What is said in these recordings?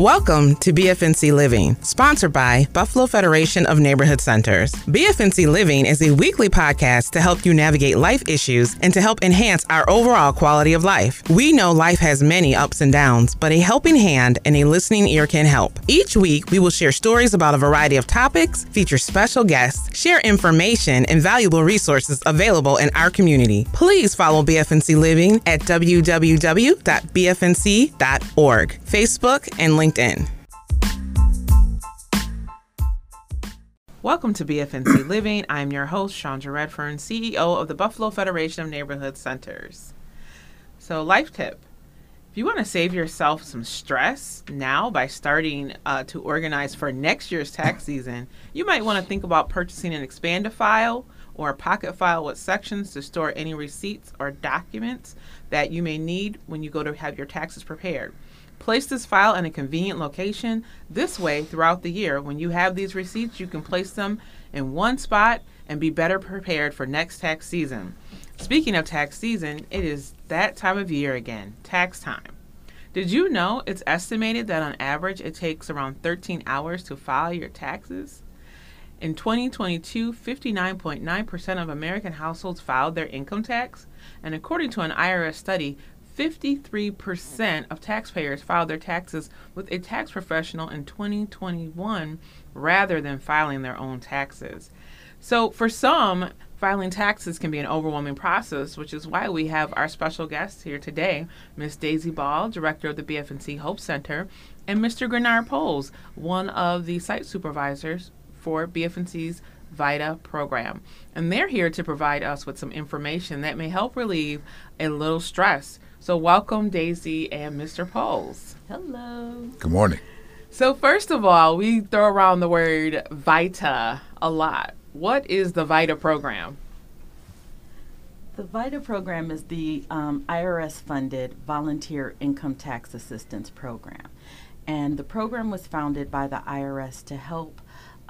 Welcome to BFNC Living, sponsored by Buffalo Federation of Neighborhood Centers. BFNC Living is a weekly podcast to help you navigate life issues and to help enhance our overall quality of life. We know life has many ups and downs, but a helping hand and a listening ear can help. Each week, we will share stories about a variety of topics, feature special guests, share information and valuable resources available in our community. Please follow BFNC Living at www.bfnc.org, Facebook, and LinkedIn. Welcome to BFNC Living. I'm your host, Chandra Redfern, CEO of the Buffalo Federation of Neighborhood Centers. So, life tip if you want to save yourself some stress now by starting uh, to organize for next year's tax season, you might want to think about purchasing an Expander file or a pocket file with sections to store any receipts or documents that you may need when you go to have your taxes prepared. Place this file in a convenient location. This way, throughout the year, when you have these receipts, you can place them in one spot and be better prepared for next tax season. Speaking of tax season, it is that time of year again, tax time. Did you know it's estimated that on average it takes around 13 hours to file your taxes? In 2022, 59.9% of American households filed their income tax, and according to an IRS study, 53% of taxpayers filed their taxes with a tax professional in 2021 rather than filing their own taxes. So, for some, filing taxes can be an overwhelming process, which is why we have our special guest here today, Ms. Daysi Ball, director of the BFNC Hope Center, and Mr. Grenard Poles, one of the site supervisors for BFNC's VITA program. And they're here to provide us with some information that may help relieve a little stress so, welcome, Daysi and Mr. Poles. Hello. Good morning. So, first of all, we throw around the word VITA a lot. What is the VITA program? The VITA program is the um, IRS funded Volunteer Income Tax Assistance Program. And the program was founded by the IRS to help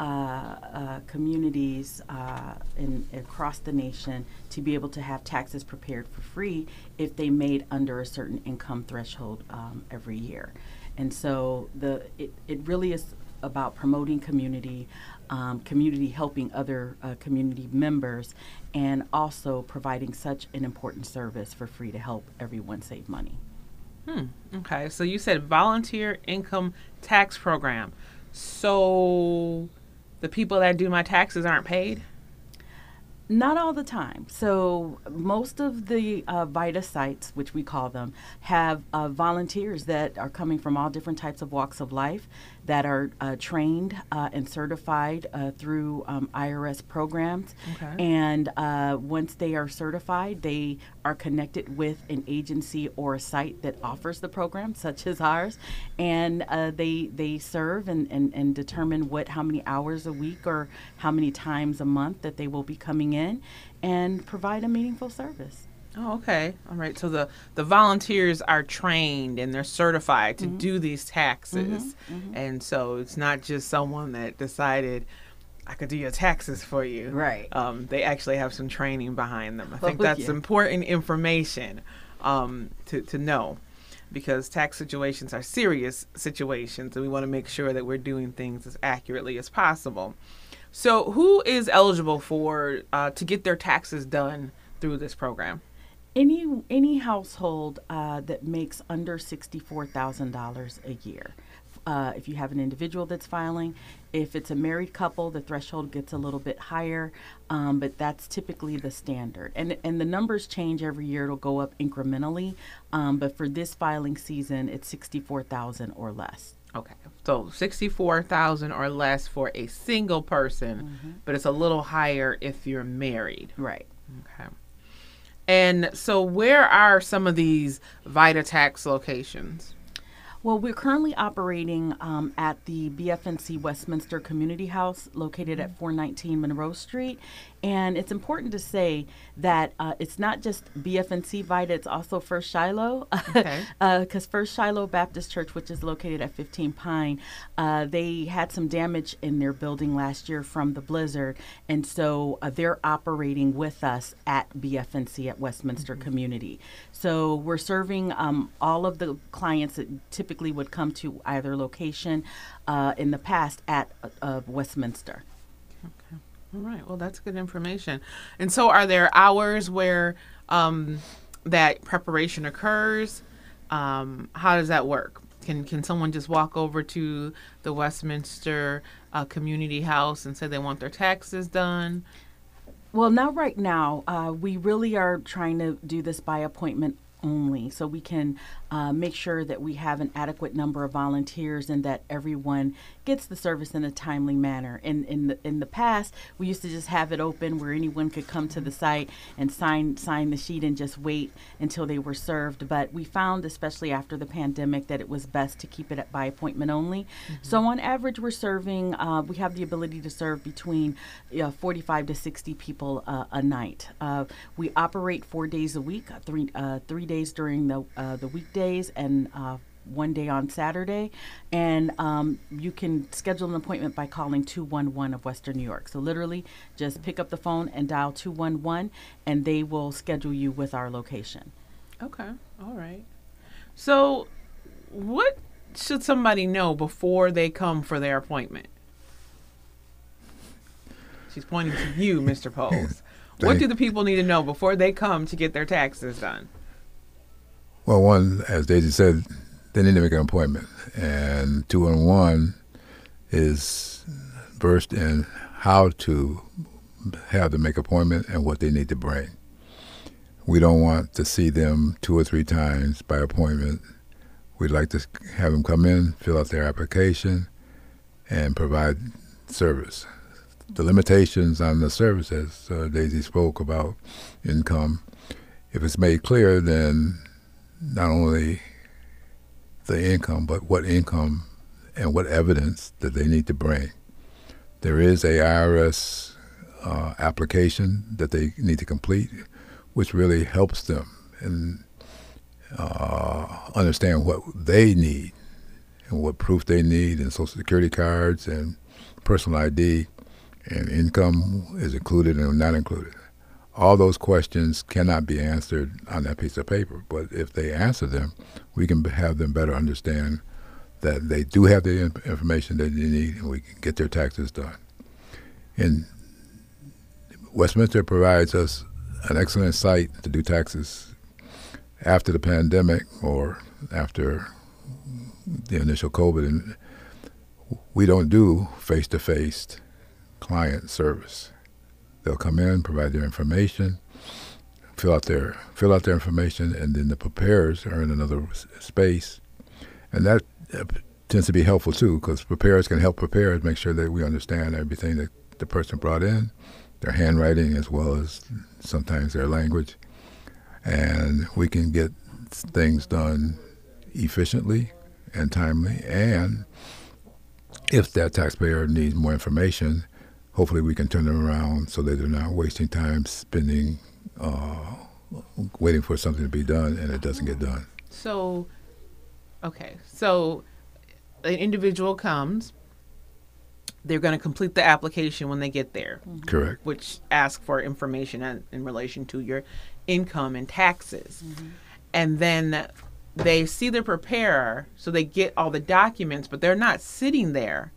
uh, uh, communities uh, in, across the nation to be able to have taxes prepared for free if they made under a certain income threshold um, every year. And so the it, it really is about promoting community, um, community helping other uh, community members, and also providing such an important service for free to help everyone save money. Hmm. Okay. So you said volunteer income tax program. So the people that do my taxes aren't paid? Not all the time. So most of the uh, VITA sites, which we call them, have uh, volunteers that are coming from all different types of walks of life that are uh, trained uh, and certified uh, through um, IRS programs. Okay. And uh, once they are certified, they are connected with an agency or a site that offers the program, such as ours, and uh, they they serve and, and, and determine what how many hours a week or how many times a month that they will be coming in, and provide a meaningful service. Oh, okay. All right. So the the volunteers are trained and they're certified to mm-hmm. do these taxes, mm-hmm. Mm-hmm. and so it's not just someone that decided. I could do your taxes for you. Right. Um, they actually have some training behind them. I think oh, that's yeah. important information um, to, to know because tax situations are serious situations and we want to make sure that we're doing things as accurately as possible. So, who is eligible for uh, to get their taxes done through this program? any any household uh, that makes under sixty four thousand dollars a year. Uh, if you have an individual that's filing, if it's a married couple, the threshold gets a little bit higher, um, but that's typically the standard. And and the numbers change every year; it'll go up incrementally. Um, but for this filing season, it's sixty four thousand or less. Okay, so sixty-four thousand or less for a single person, mm-hmm. but it's a little higher if you're married. Right. Okay. And so, where are some of these Vita Tax locations? Well, we're currently operating um, at the BFNC Westminster Community House located at 419 Monroe Street. And it's important to say that uh, it's not just BFNC VITA, it's also First Shiloh. Because Okay. uh, First Shiloh Baptist Church, which is located at 15 Pine, uh, they had some damage in their building last year from the blizzard. And so uh, they're operating with us at BFNC at Westminster Community. So we're serving um, all of the clients that typically would come to either location uh, in the past at uh, Westminster. All right. Well, that's good information. And so, are there hours where um, that preparation occurs? Um, how does that work? Can can someone just walk over to the Westminster uh, Community House and say they want their taxes done? Well, now, right now, uh, we really are trying to do this by appointment only so we can uh, make sure that we have an adequate number of volunteers and that everyone gets the service in a timely manner. In, in, the, in the past, we used to just have it open where anyone could come to the site and sign, sign the sheet and just wait until they were served. But we found, especially after the pandemic, that it was best to keep it at by appointment only. So, on average, we're serving, uh, we have the ability to serve between uh, 45 to 60 people uh, a night. Uh, we operate four days a week, three, uh, three days during the, uh, the weekdays and uh, one day on Saturday. And um, you can schedule an appointment by calling 211 of Western New York. So, literally, just pick up the phone and dial 211, and they will schedule you with our location. Okay. All right. So, what should somebody know before they come for their appointment? She's pointing to you, Mr. Poles. what do the people need to know before they come to get their taxes done? Well, one, as Daysi said, they need to make an appointment, and two and one is versed in how to have them make appointment and what they need to bring. We don't want to see them two or three times by appointment. We'd like to have them come in, fill out their application, and provide service. The limitations on the service, as uh, Daysi spoke about income, if it's made clear, then not only the income, but what income and what evidence that they need to bring. There is a IRS uh, application that they need to complete, which really helps them and uh, understand what they need and what proof they need, and social security cards and personal ID, and income is included and not included all those questions cannot be answered on that piece of paper. But if they answer them, we can have them better understand that they do have the information that they need, and we can get their taxes done. And Westminster provides us an excellent site to do taxes after the pandemic or after the initial COVID. And we don't do face-to-face client service. They'll come in, provide their information, fill out their fill out their information, and then the preparers are in another space, and that uh, tends to be helpful too, because preparers can help preparers make sure that we understand everything that the person brought in, their handwriting as well as sometimes their language, and we can get things done efficiently and timely, and if that taxpayer needs more information, hopefully we can turn them around so that they're not wasting time spending, uh, waiting for something to be done and it doesn't get done. So, okay, so an individual comes, they're going to complete the application when they get there, Correct. which asks for information in, in relation to your income and taxes. And then they see the preparer, so they get all the documents, but they're not sitting there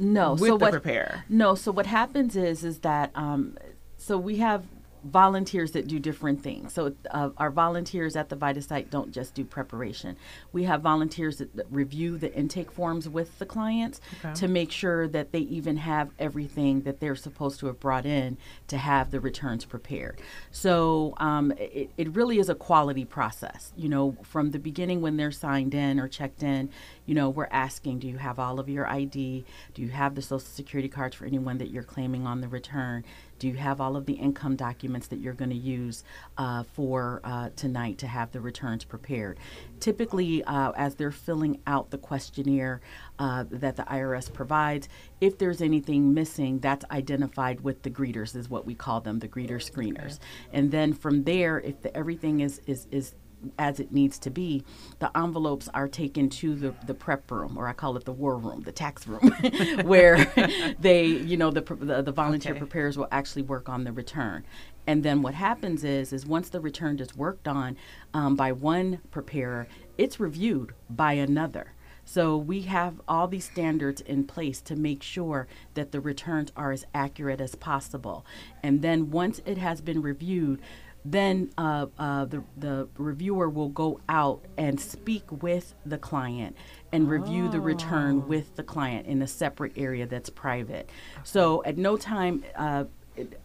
No, with so the what? preparer. No, so what happens is is that um, so we have volunteers that do different things. So uh, our volunteers at the Vita site don't just do preparation. We have volunteers that, that review the intake forms with the clients Okay. to make sure that they even have everything that they're supposed to have brought in to have the returns prepared. So um, it, it really is a quality process. You know, from the beginning when they're signed in or checked in, you know, we're asking, do you have all of your ID? Do you have the social security cards for anyone that you're claiming on the return? Do you have all of the income documents that you're going to use uh, for uh, tonight to have the returns prepared? Typically, uh, as they're filling out the questionnaire uh, that the IRS provides, if there's anything missing, that's identified with the greeters, is what we call them, the greeter screeners. Okay. And then from there, if the, everything is, is, is as it needs to be, the envelopes are taken to the, the prep room, or I call it the war room, the tax room, where they, you know, the, the, the volunteer okay. preparers will actually work on the return. And then what happens is, is once the return is worked on um, by one preparer, it's reviewed by another. So we have all these standards in place to make sure that the returns are as accurate as possible. And then once it has been reviewed, then uh, uh, the, the reviewer will go out and speak with the client and oh. review the return oh. with the client in a separate area that's private. So at no time uh,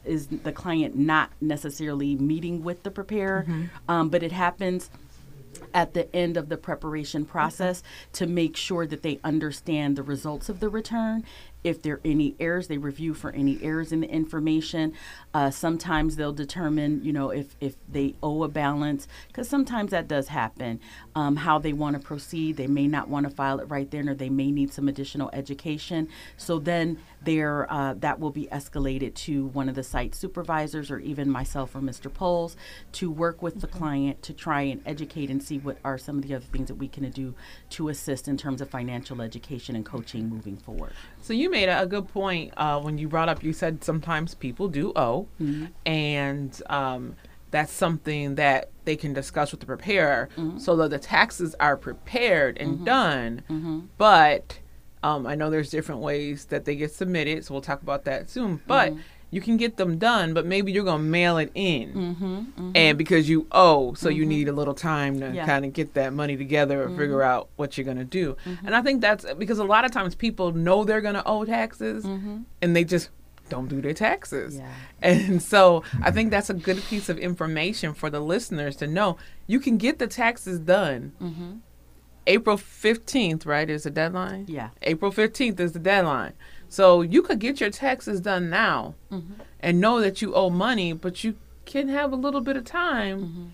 is the client not necessarily meeting with the preparer, mm-hmm. um, but it happens at the end of the preparation process okay. to make sure that they understand the results of the return if there are any errors, they review for any errors in the information. Uh, sometimes they'll determine, you know, if, if they owe a balance, because sometimes that does happen. Um, how they want to proceed, they may not want to file it right then, or they may need some additional education. So then there, uh, that will be escalated to one of the site supervisors, or even myself or Mr. Poles, to work with the client to try and educate and see what are some of the other things that we can do to assist in terms of financial education and coaching moving forward. So you made a, good point uh, when you brought up. You said sometimes people do owe, mm-hmm. and um, that's something that they can discuss with the preparer, mm-hmm. so that the taxes are prepared and mm-hmm. done. Mm-hmm. But um, I know there's different ways that they get submitted, so we'll talk about that soon. But mm-hmm you can get them done, but maybe you're gonna mail it in, mm-hmm, mm-hmm. and because you owe, so mm-hmm. you need a little time to yeah. kind of get that money together or figure mm-hmm. out what you're gonna do. Mm-hmm. And I think that's because a lot of times people know they're gonna owe taxes, mm-hmm. and they just don't do their taxes. Yeah. And so I think that's a good piece of information for the listeners to know. You can get the taxes done. April 15th, right, is the deadline? Yeah. April 15th is the deadline. So you could get your taxes done now mm-hmm. and know that you owe money, but you can have a little bit of time mm-hmm.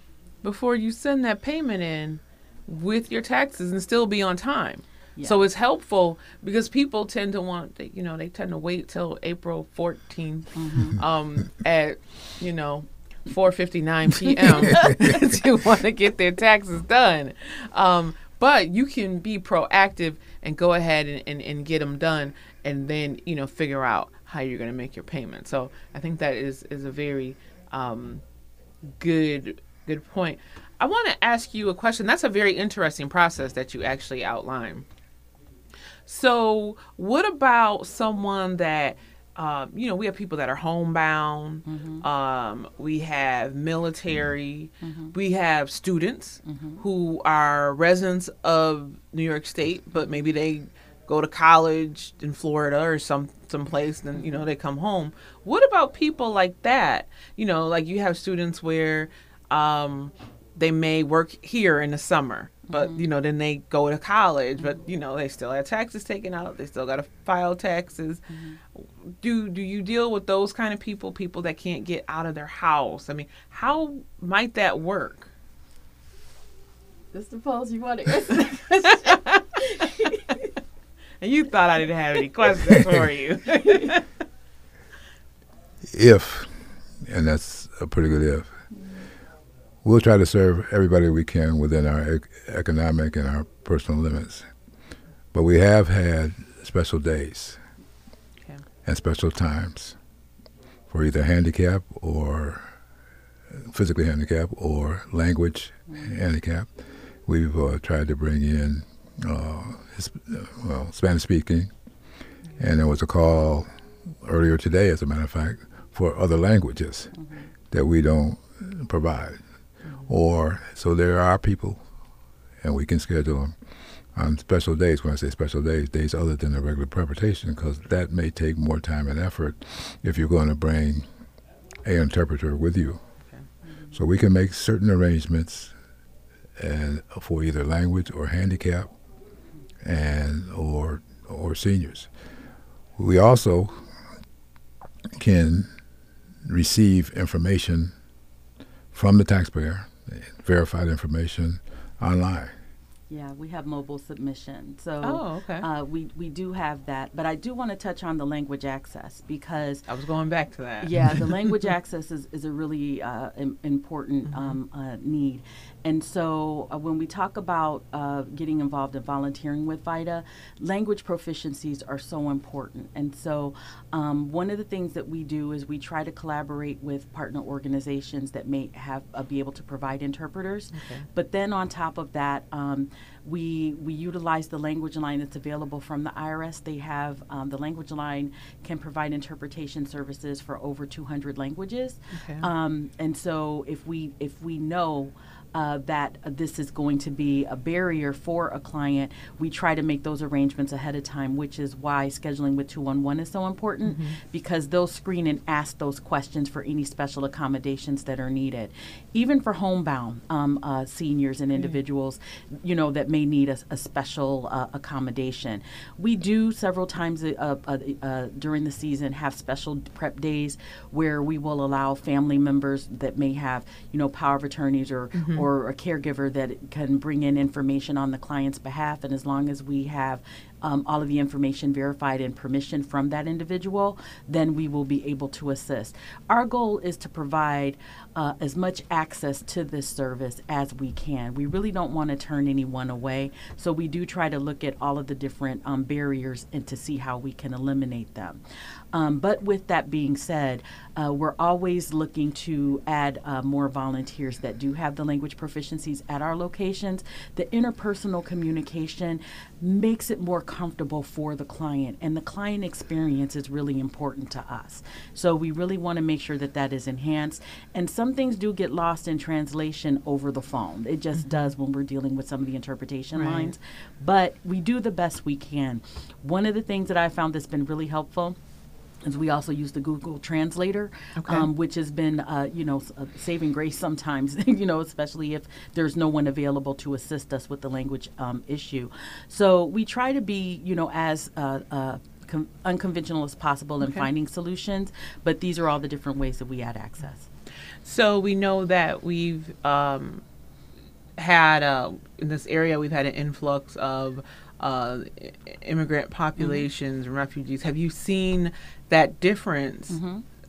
before you send that payment in with your taxes and still be on time. Yeah. So it's helpful because people tend to want, you know, they tend to wait till April 14th mm-hmm. um, at, you know, 4:59 p.m. to want to get their taxes done. Um, but you can be proactive and go ahead and, and, and get them done and then you know figure out how you're going to make your payment. So I think that is is a very um, good good point. I want to ask you a question. That's a very interesting process that you actually outline. So, what about someone that um, you know, we have people that are homebound. Mm-hmm. Um, we have military. Mm-hmm. We have students mm-hmm. who are residents of New York State, but maybe they go to college in Florida or some someplace, then you know they come home. What about people like that? You know, like you have students where um, they may work here in the summer, but mm-hmm. you know then they go to college, but you know they still have taxes taken out. They still got to file taxes. Mm-hmm. Do do you deal with those kind of people? People that can't get out of their house. I mean, how might that work? Mr. Poles, you want to answer question? And you thought I didn't have any questions for you. if, and that's a pretty good if, we'll try to serve everybody we can within our ec- economic and our personal limits. But we have had special days okay. and special times for either handicap or physically handicapped or language mm-hmm. handicap. We've uh, tried to bring in uh, well, Spanish speaking, and there was a call earlier today, as a matter of fact, for other languages mm-hmm. that we don't provide. Mm-hmm. Or so there are people, and we can schedule them on special days. When I say special days, days other than the regular preparation, because that may take more time and effort if you're going to bring a interpreter with you. Okay. Mm-hmm. So we can make certain arrangements and for either language or handicap and or or seniors. We also can receive information from the taxpayer, verified information online. Yeah, we have mobile submission. So Oh, okay. uh, we, we do have that. But I do want to touch on the language access because I was going back to that. yeah, the language access is, is a really uh, im- important um, uh, need. And so uh, when we talk about uh, getting involved in volunteering with VITA, language proficiencies are so important. And so um, one of the things that we do is we try to collaborate with partner organizations that may have uh, be able to provide interpreters. Okay. But then on top of that, um, we we utilize the language line that's available from the IRS. They have um, the language line can provide interpretation services for over 200 languages. Okay. Um, and so if we if we know uh, that this is going to be a barrier for a client, we try to make those arrangements ahead of time, which is why scheduling with 211 is so important because they'll screen and ask those questions for any special accommodations that are needed. Even for homebound um, uh, seniors and individuals, you know, that may need a, a special uh, accommodation. We do several times uh, uh, uh, during the season have special prep days where we will allow family members that may have, you know, power of attorneys or or a caregiver that can bring in information on the client's behalf, and as long as we have um, all of the information verified and permission from that individual, then we will be able to assist. Our goal is to provide uh, as much access to this service as we can. We really don't want to turn anyone away, so we do try to look at all of the different um, barriers and to see how we can eliminate them. Um, but with that being said, uh, we're always looking to add uh, more volunteers that do have the language proficiencies at our locations. The interpersonal communication makes it more comfortable for the client, and the client experience is really important to us. So we really want to make sure that that is enhanced. And some things do get lost in translation over the phone. It just mm-hmm. does when we're dealing with some of the interpretation Right. lines. But we do the best we can. One of the things that I found that's been really helpful is we also use the Google Translator, Okay. um, which has been, uh, you know, a saving grace sometimes, you know, especially if there's no one available to assist us with the language um, issue. So we try to be, you know, as uh, uh, com- unconventional as possible in Okay. finding solutions, but these are all the different ways that we add access. So we know that we've um, had uh, in this area we've had an influx of uh, immigrant populations and refugees. Have you seen that difference?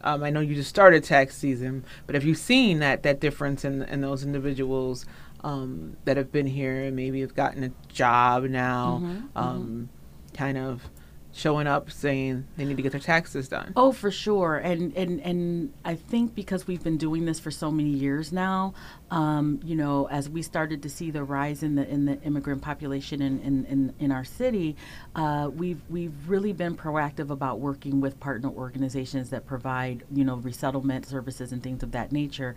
Um, I know you just started tax season, but have you seen that that difference in in those individuals um, that have been here and maybe have gotten a job now, um, kind of showing up saying they need to get their taxes done? Oh, for sure, and and and I think because we've been doing this for so many years now, um, you know, as we started to see the rise in the in the immigrant population in in, in, in our city, uh, we've we've really been proactive about working with partner organizations that provide you know resettlement services and things of that nature,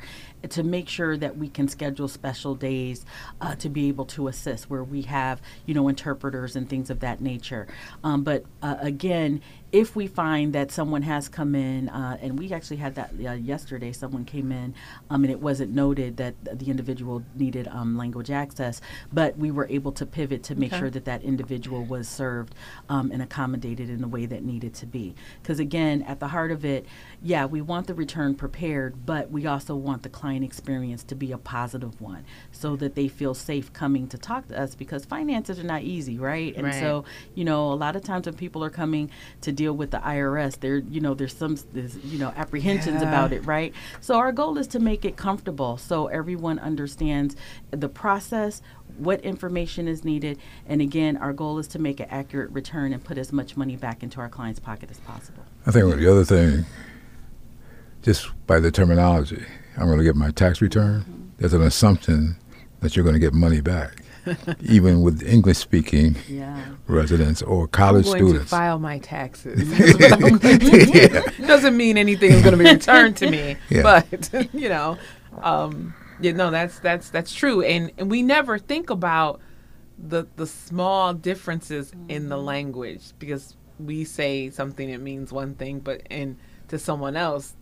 to make sure that we can schedule special days uh, to be able to assist where we have you know interpreters and things of that nature. Um, but uh, again, if we find that someone has come in, uh, and we actually had that uh, yesterday, someone came in, um, and it wasn't noted that the individual needed um, language access, but we were able to pivot to make Okay. sure that that individual was served um, and accommodated in the way that needed to be. Because again, at the heart of it, yeah, we want the return prepared, but we also want the client experience to be a positive one, so that they feel safe coming to talk to us. Because finances are not easy, right? And Right. so you know, a lot of times when people are coming to deal with the IRS, there, you know, there's some, there's, you know, apprehensions Yeah. about it, right? So our goal is to make it comfortable so everyone understands the process, what information is needed, and again, our goal is to make an accurate return and put as much money back into our client's pocket as possible. I think the other thing, just by the terminology, I'm going to get my tax return. Mm-hmm. There's an assumption that you're going to get money back, even with English speaking Yeah. residents or I'm college going students. to file my taxes. Doesn't mean anything is going to be returned to me, Yeah. but you know, um, you know that's that's that's true, and and we never think about the the small differences in the language because we say something it means one thing, but in to someone else,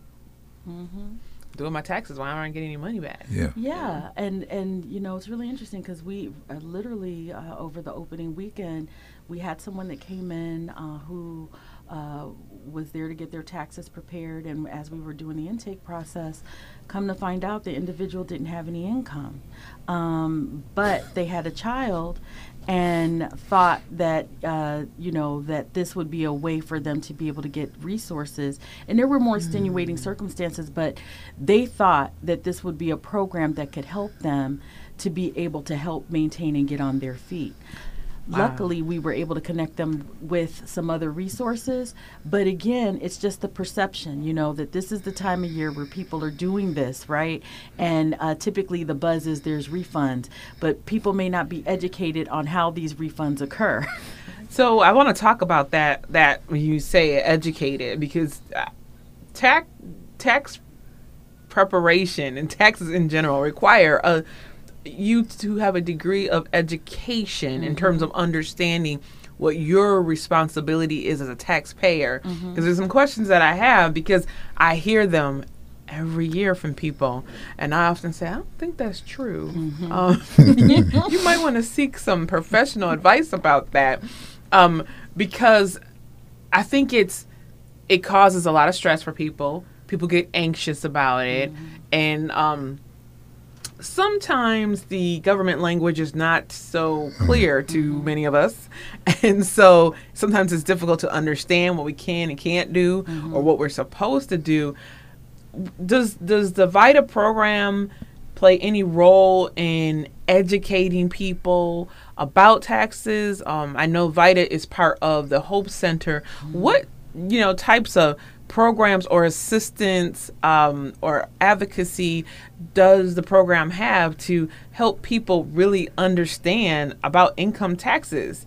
doing my taxes, why aren't I getting any money back? yeah. Yeah, and and you know it's really interesting because we uh, literally uh, over the opening weekend we had someone that came in uh, who uh, was there to get their taxes prepared, and as we were doing the intake process, come to find out the individual didn't have any income, um, but they had a child, and thought that uh, you know that this would be a way for them to be able to get resources. And there were more extenuating circumstances but they thought that this would be a program that could help them to be able to help maintain and get on their feet Wow. Luckily, we were able to connect them with some other resources. But again, it's just the perception, you know, that this is the time of year where people are doing this, right? And uh, typically the buzz is there's refunds, but people may not be educated on how these refunds occur. So I want to talk about that. That when you say educated, because uh, tax tax preparation and taxes in general require a you to have a degree of education in terms of understanding what your responsibility is as a taxpayer. Because there's some questions that I have because I hear them every year from people, and I often say, I don't think that's true. Um, you might want to seek some professional advice about that, um, because I think it's it causes a lot of stress for people. People get anxious about it, and um, sometimes the government language is not so clear to many of us. And so sometimes it's difficult to understand what we can and can't do or what we're supposed to do. Does does the VITA program play any role in educating people about taxes? Um, I know VITA is part of the Hope Center. What you know types of programs or assistance um, or advocacy does the program have to help people really understand about income taxes?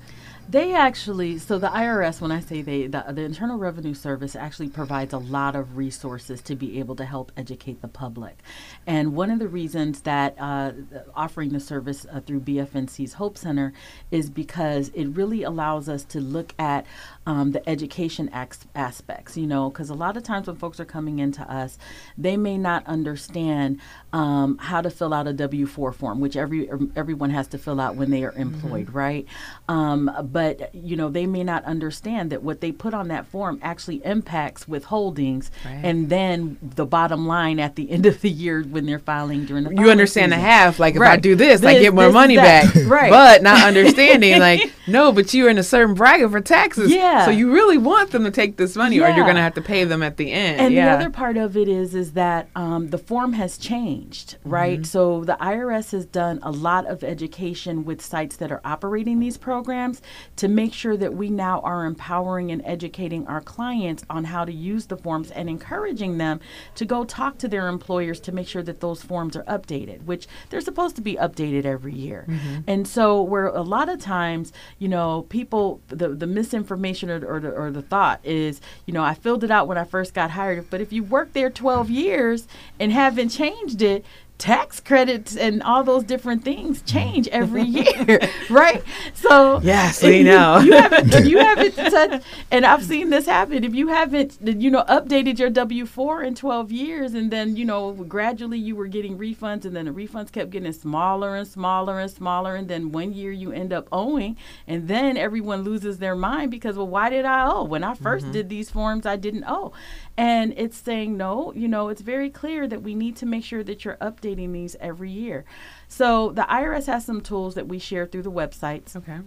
They actually, so the IRS, when I say they, the, the Internal Revenue Service actually provides a lot of resources to be able to help educate the public. And one of the reasons that uh, offering the service uh, through BFNC's Hope Center is because it really allows us to look at um, the education aspects, you know, because a lot of times when folks are coming into us, they may not understand um, how to fill out a W 4 form, which every everyone has to fill out when they are employed, right? Um, but you know they may not understand that what they put on that form actually impacts withholdings Right. and then the bottom line at the end of the year when they're filing during the you understand the half like if i do this, i get more money back Right. but not understanding like no but you're in a certain bracket for taxes Yeah. So you really want them to take this money or you're going to have to pay them at the end And yeah the other part of it is is that um, the form has changed, right? Mm-hmm. So the IRS has done a lot of education with sites that are operating these programs to make sure that we now are empowering and educating our clients on how to use the forms and encouraging them to go talk to their employers to make sure that those forms are updated, which they're supposed to be updated every year. Mm-hmm. And so where a lot of times, you know, people the the misinformation or, or the or the thought is, you know, I filled it out when I first got hired, but if you worked there 12 years and haven't changed it, tax credits and all those different things mm-hmm. change every year, right? So Yes, we you- know. You haven't, if you haven't touched, and I've seen this happen. If you haven't, you know, updated your W four in 12 years, and then you know gradually you were getting refunds, and then the refunds kept getting smaller and smaller and smaller, and then one year you end up owing, and then everyone loses their mind because well, why did I owe when I 1st mm-hmm. did these forms? I didn't owe, and it's saying no. You know, it's very clear that we need to make sure that you're updating these every year. So the IRS has some tools that we share through the websites. okay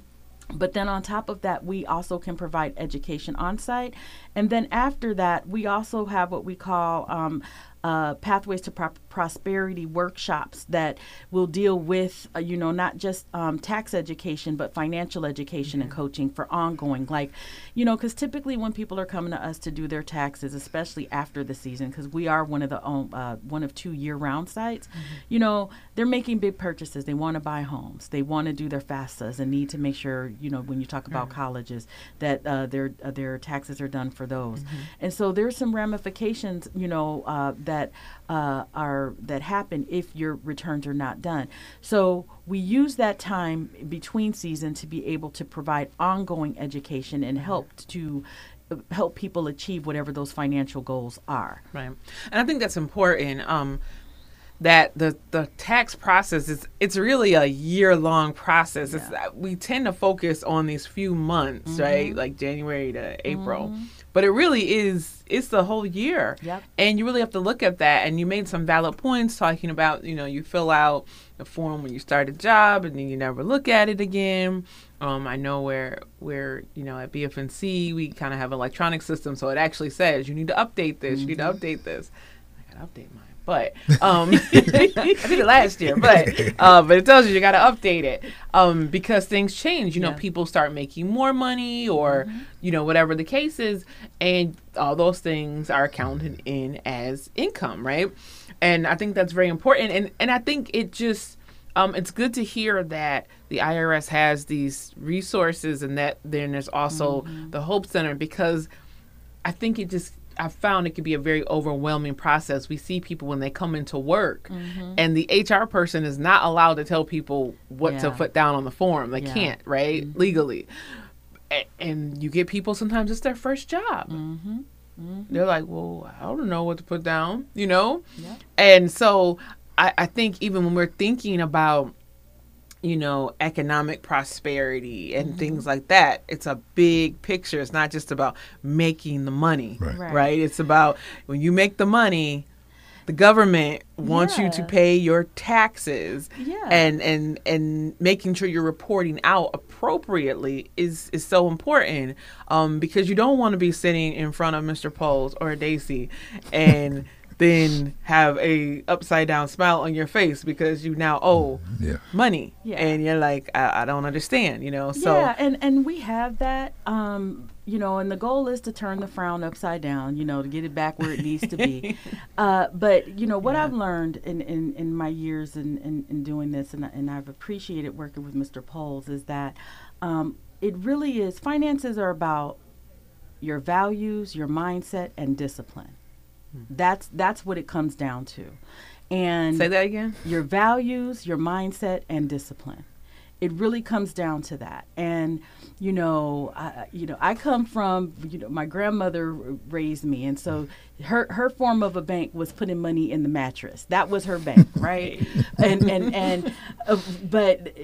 But then on top of that, we also can provide education on site. And then after that, we also have what we call um, uh, pathways to Pro- prosperity workshops that will deal with, uh, you know, not just um, tax education, but financial education and coaching for ongoing. Like, you know, because typically when people are coming to us to do their taxes, especially after the season, because we are one of the um, uh, one of two year-round sites, you know, they're making big purchases. They want to buy homes. They want to do their FAFSAs and need to make sure, you know, when you talk about colleges, that uh, their uh, their taxes are done for those. And so there's some ramifications, you know, uh, that uh, are that happen if your returns are not done. So we use that time between season to be able to provide ongoing education and help to uh, help people achieve whatever those financial goals are. Right. And I think that's important. Um, that the the tax process is it's really a year long process. It's we tend to focus on these few months, Mm-hmm. right? Like January to April. But it really is it's the whole year. Yep. And you really have to look at that and you made some valid points talking about, you know, you fill out the form when you start a job and then you never look at it again. Um, I know where where, you know, at BFNC we kind of have an electronic system so it actually says you need to update this, you need to update this. I gotta update mine. But um, I did it last year, but uh, but it tells you you got to update it um, because things change. You know, Yeah. people start making more money, or you know, whatever the case is, and all those things are counted in as income, right? And I think that's very important. And and I think it just um, it's good to hear that the IRS has these resources, and that then there's also the Hope Center because I think it just I found it can be a very overwhelming process. We see people when they come into work mm-hmm. and the HR person is not allowed to tell people what to put down on the form. They Yeah. can't, right? Mm-hmm. Legally. A- And you get people sometimes it's their first job. Mm-hmm. mm-hmm. They're like, well, I don't know what to put down, you know? Yeah. And so I, I think even when we're thinking about, you know, economic prosperity and things like that, it's a big picture. It's not just about making the money, Right. Right. right? It's about when you make the money, the government wants you to pay your taxes Yeah. and and and making sure you're reporting out appropriately is is so important um because you don't want to be sitting in front of Mr. Poles or Daysi and then have a upside down smile on your face because you now owe Yeah. money Yeah. and you're like I, I don't understand you know so yeah, and and we have that, um, you know, and the goal is to turn the frown upside down, you know, to get it back where it needs to be. uh, but you know what Yeah. I've learned in, in, in my years in, in, in doing this, and and I've appreciated working with Mr. Poles, is that um, it really is. Finances are about your values, your mindset, and discipline. Hmm. That's that's what it comes down to, and say that again? your values, your mindset, and discipline. It really comes down to that. And you know, I, you know, I come from you know my grandmother raised me, and so hmm. Her her form of a bank was putting money in the mattress. That was her bank, right? and and and uh, but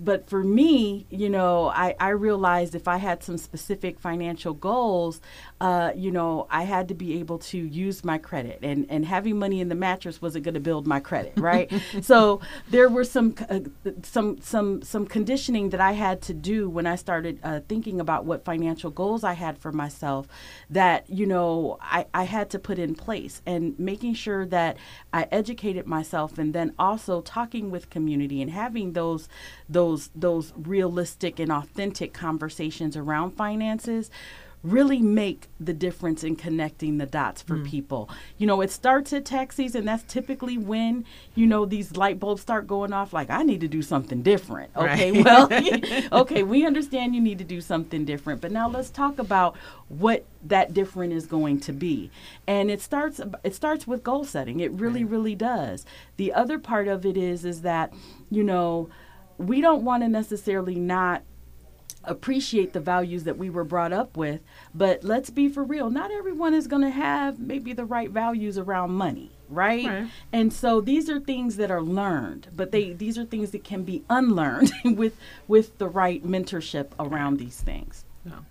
but for me, you know, I I realized if I had some specific financial goals, uh, you know, I had to be able to use my credit, and and having money in the mattress wasn't going to build my credit, right? so there were some uh, some some some conditioning that I had to do when I started uh, thinking about what financial goals I had for myself. That you know, I I had to put in place, and making sure that I educated myself, and then also talking with community and having those those those realistic and authentic conversations around finances really make the difference in connecting the dots for mm. people. You know, it starts at tax season. That's typically when, you know, these light bulbs start going off like, I need to do something different. Okay, Right. well, okay, we understand you need to do something different. But now let's talk about what that different is going to be. And it starts it starts with goal setting. It really, really does. The other part of it is is that, you know, we don't want to necessarily not appreciate the values that we were brought up with but let's be for real not everyone is going to have maybe the right values around money right? Right. and so these are things that are learned but they these are things that can be unlearned with with the right mentorship around these things no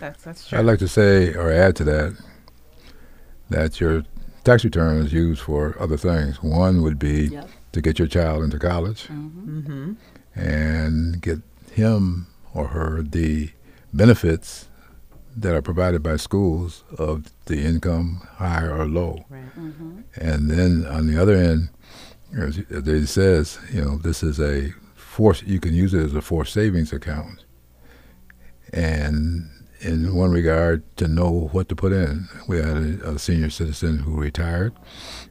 that's that's true I'd like to say or add to that that your tax return is used for other things. One would be yep to get your child into college hmm mm-hmm. and get him or her the benefits that are provided by schools of the income high or low. right hmm And then on the other end, as as it says, you know, this is a force. You can use it as a forced savings account. And in one regard, to know what to put in, we had a, a senior citizen who retired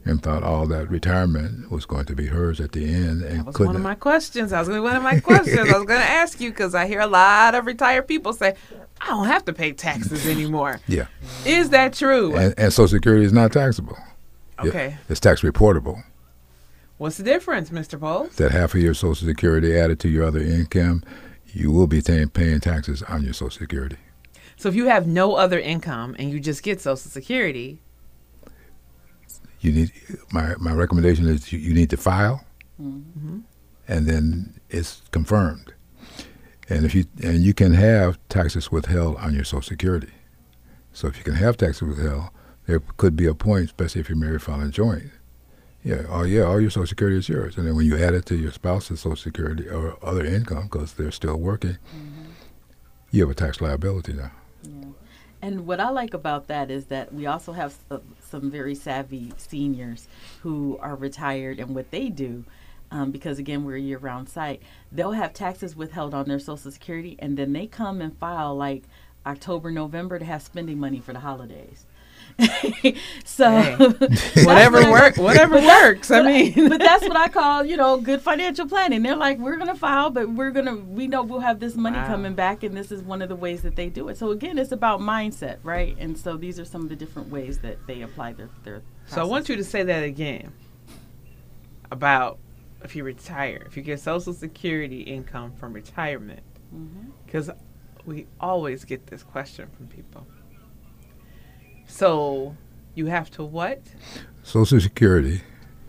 and thought all that retirement was going to be hers at the end, and That was couldn't. one of my questions. I was going to one of my questions. I was going to ask you because I hear a lot of retired people say, "I don't have to pay taxes anymore." yeah, Is that true? and, and Social Security is not taxable. Okay. it's tax reportable. What's the difference, Mr. Poles? That half of your Social Security added to your other income, you will be paying taxes on your Social Security. So if you have no other income and you just get Social Security, you need my my recommendation is you, you need to file, Mm-hmm. and then it's confirmed. And if you and you can have taxes withheld on your Social Security. So if you can have taxes withheld, there could be a point, especially if you're married, filing joint. Yeah, oh yeah, all your Social Security is yours, and then when you add it to your spouse's Social Security or other income because they're still working, you have a tax liability now. And what I like about that is that we also have s- some very savvy seniors who are retired, and what they do, um, because again, we're a year round site, they'll have taxes withheld on their Social Security, and then they come and file like October, November to have spending money for the holidays. so whatever what I- work, whatever works. I mean, but that's what I call, you know, good financial planning. They're like, we're gonna file, but we're gonna, we know we'll have this money Wow. coming back, and this is one of the ways that they do it. So again, it's about mindset, right? And so these are some of the different ways that they apply their their. so I want you to say that again about if you retire, if you get Social Security income from retirement, mm-hmm. because we always get this question from people. So you have to what? Social Security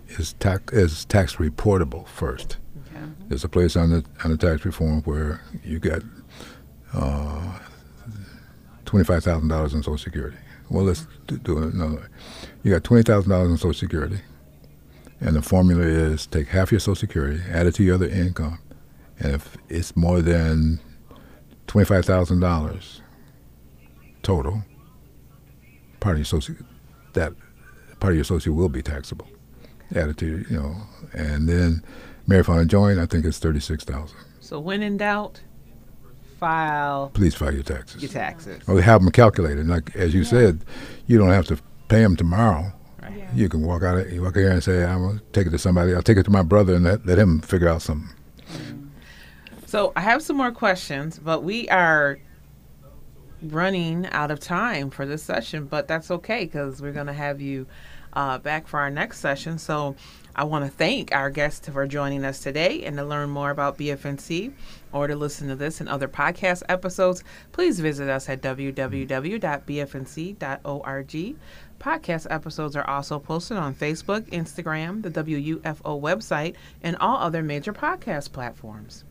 is tax is tax reportable first. Okay. There's a place on the on the tax reform where you got uh, twenty five thousand dollars in Social Security. Well, let's do, do it another way. You got twenty thousand dollars in Social Security, and the formula is take half your Social Security, add it to your other income, and if it's more than twenty five thousand dollars total, part of your social that part of your social will be taxable. Add it to you know, and then married filing joint, I think it's thirty six thousand. So when in doubt, file Please file your taxes. your taxes. Or have them calculated. Like as you said, you don't have to pay them tomorrow. Right. Yeah. You can walk out. You walk out here and say, "I'm gonna take it to somebody. I'll take it to my brother and let, let him figure out something." So I have some more questions, but we are running out of time for this session. But that's okay because we're going to have you uh, back for our next session. So I want to thank our guests for joining us today and to learn more about BFNC or to listen to this and other podcast episodes, please visit us at www.bfnc.org. Podcast episodes are also posted on Facebook, Instagram, the WUFO website, and all other major podcast platforms.